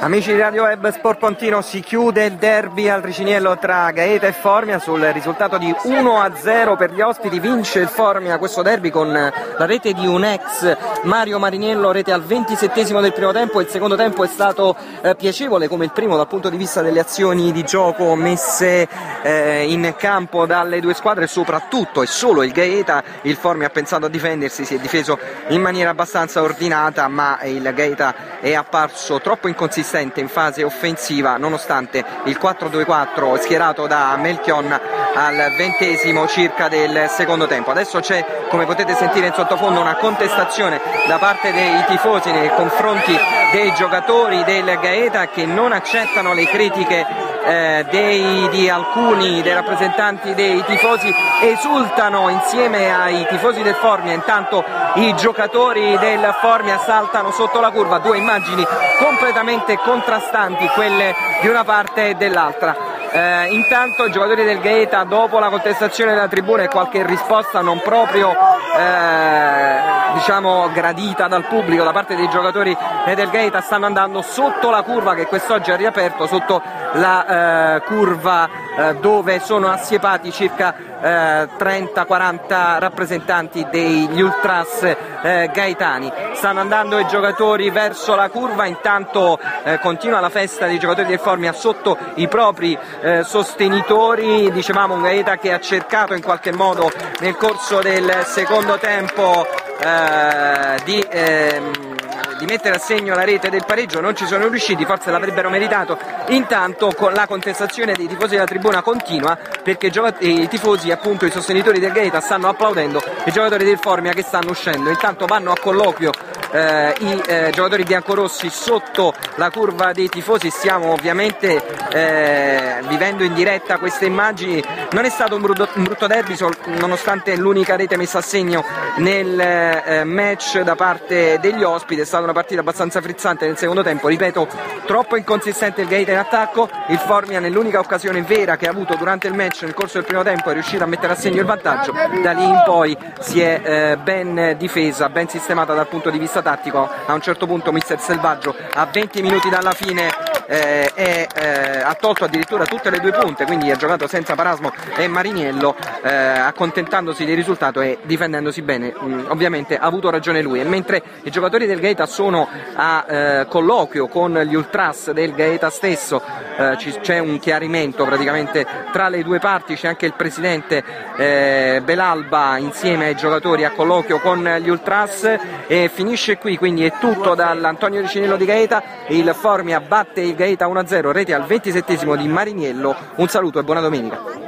Amici di Radio Web Sport Pontino, si chiude il derby al Riciniello tra Gaeta e Formia sul risultato di 1-0 per gli ospiti. Vince il Formia questo derby con la rete di un ex Mario Mariniello, rete al 27 del primo tempo. Il secondo tempo è stato eh, piacevole come il primo dal punto di vista delle azioni di gioco messe eh, in campo dalle due squadre, soprattutto e solo il Gaeta. Il Formia ha pensato a difendersi, si è difeso in maniera abbastanza ordinata, ma il Gaeta è apparso troppo inconsistente in fase offensiva nonostante il 4-2-4 schierato da Melchion al ventesimo circa del secondo tempo. Adesso c'è, come potete sentire in sottofondo, una contestazione da parte dei tifosi nei confronti dei giocatori del Gaeta che non accettano le critiche eh, dei, di alcuni dei rappresentanti dei tifosi esultano insieme ai tifosi del Formia, intanto i giocatori del Formia saltano sotto la curva, due immagini completamente contrastanti, quelle di una parte e dell'altra. Eh, intanto i giocatori del Gaeta dopo la contestazione della tribuna e qualche risposta non proprio eh, diciamo gradita dal pubblico da parte dei giocatori del Gaeta stanno andando sotto la curva che quest'oggi ha riaperto, sotto la eh, curva eh, dove sono assiepati circa 30-40 eh, rappresentanti degli ultras eh, gaetani. Stanno andando i giocatori verso la curva, intanto eh, continua la festa dei giocatori del Formia sotto i propri eh, sostenitori. Dicevamo un Gaeta che ha cercato in qualche modo nel corso del secondo tempo eh, di ehm, di mettere a segno la rete del pareggio, non ci sono riusciti, forse l'avrebbero meritato. Intanto con la contestazione dei tifosi della tribuna continua perché i tifosi, appunto i sostenitori del Gaeta stanno applaudendo i giocatori del Formia che stanno uscendo. Intanto vanno a colloquio eh, i eh, giocatori biancorossi sotto la curva dei tifosi, stiamo ovviamente eh, vivendo in diretta queste immagini, non è stato un brutto, un brutto derby nonostante l'unica rete messa a segno nel eh, match da parte degli ospiti, è stata una partita abbastanza frizzante nel secondo tempo, ripeto troppo inconsistente il Gaeta in attacco, il Formia nell'unica occasione vera che ha avuto durante il match nel corso del primo tempo è riuscito a mettere a segno il vantaggio, da lì in poi si è eh, ben difesa, ben sistemata dal punto di vista tattico. A un certo punto mister Selvaggio a 20 minuti dalla fine eh, è, eh, ha tolto addirittura tutte le due punte quindi ha giocato senza Parasmo e Mariniello eh, accontentandosi del risultato e difendendosi bene. Mm, ovviamente ha avuto ragione lui. E mentre i giocatori del Gaeta sono a eh, colloquio con gli ultras del Gaeta stesso eh, c'è un chiarimento praticamente tra le due parti. C'è anche il presidente eh, Belalba insieme ai giocatori a colloquio con gli ultras. E finisce qui, quindi è tutto dall'Antonio Ricinello di Gaeta, il Formia batte il Gaeta 1-0, rete al 27 di Mariniello, un saluto e buona domenica.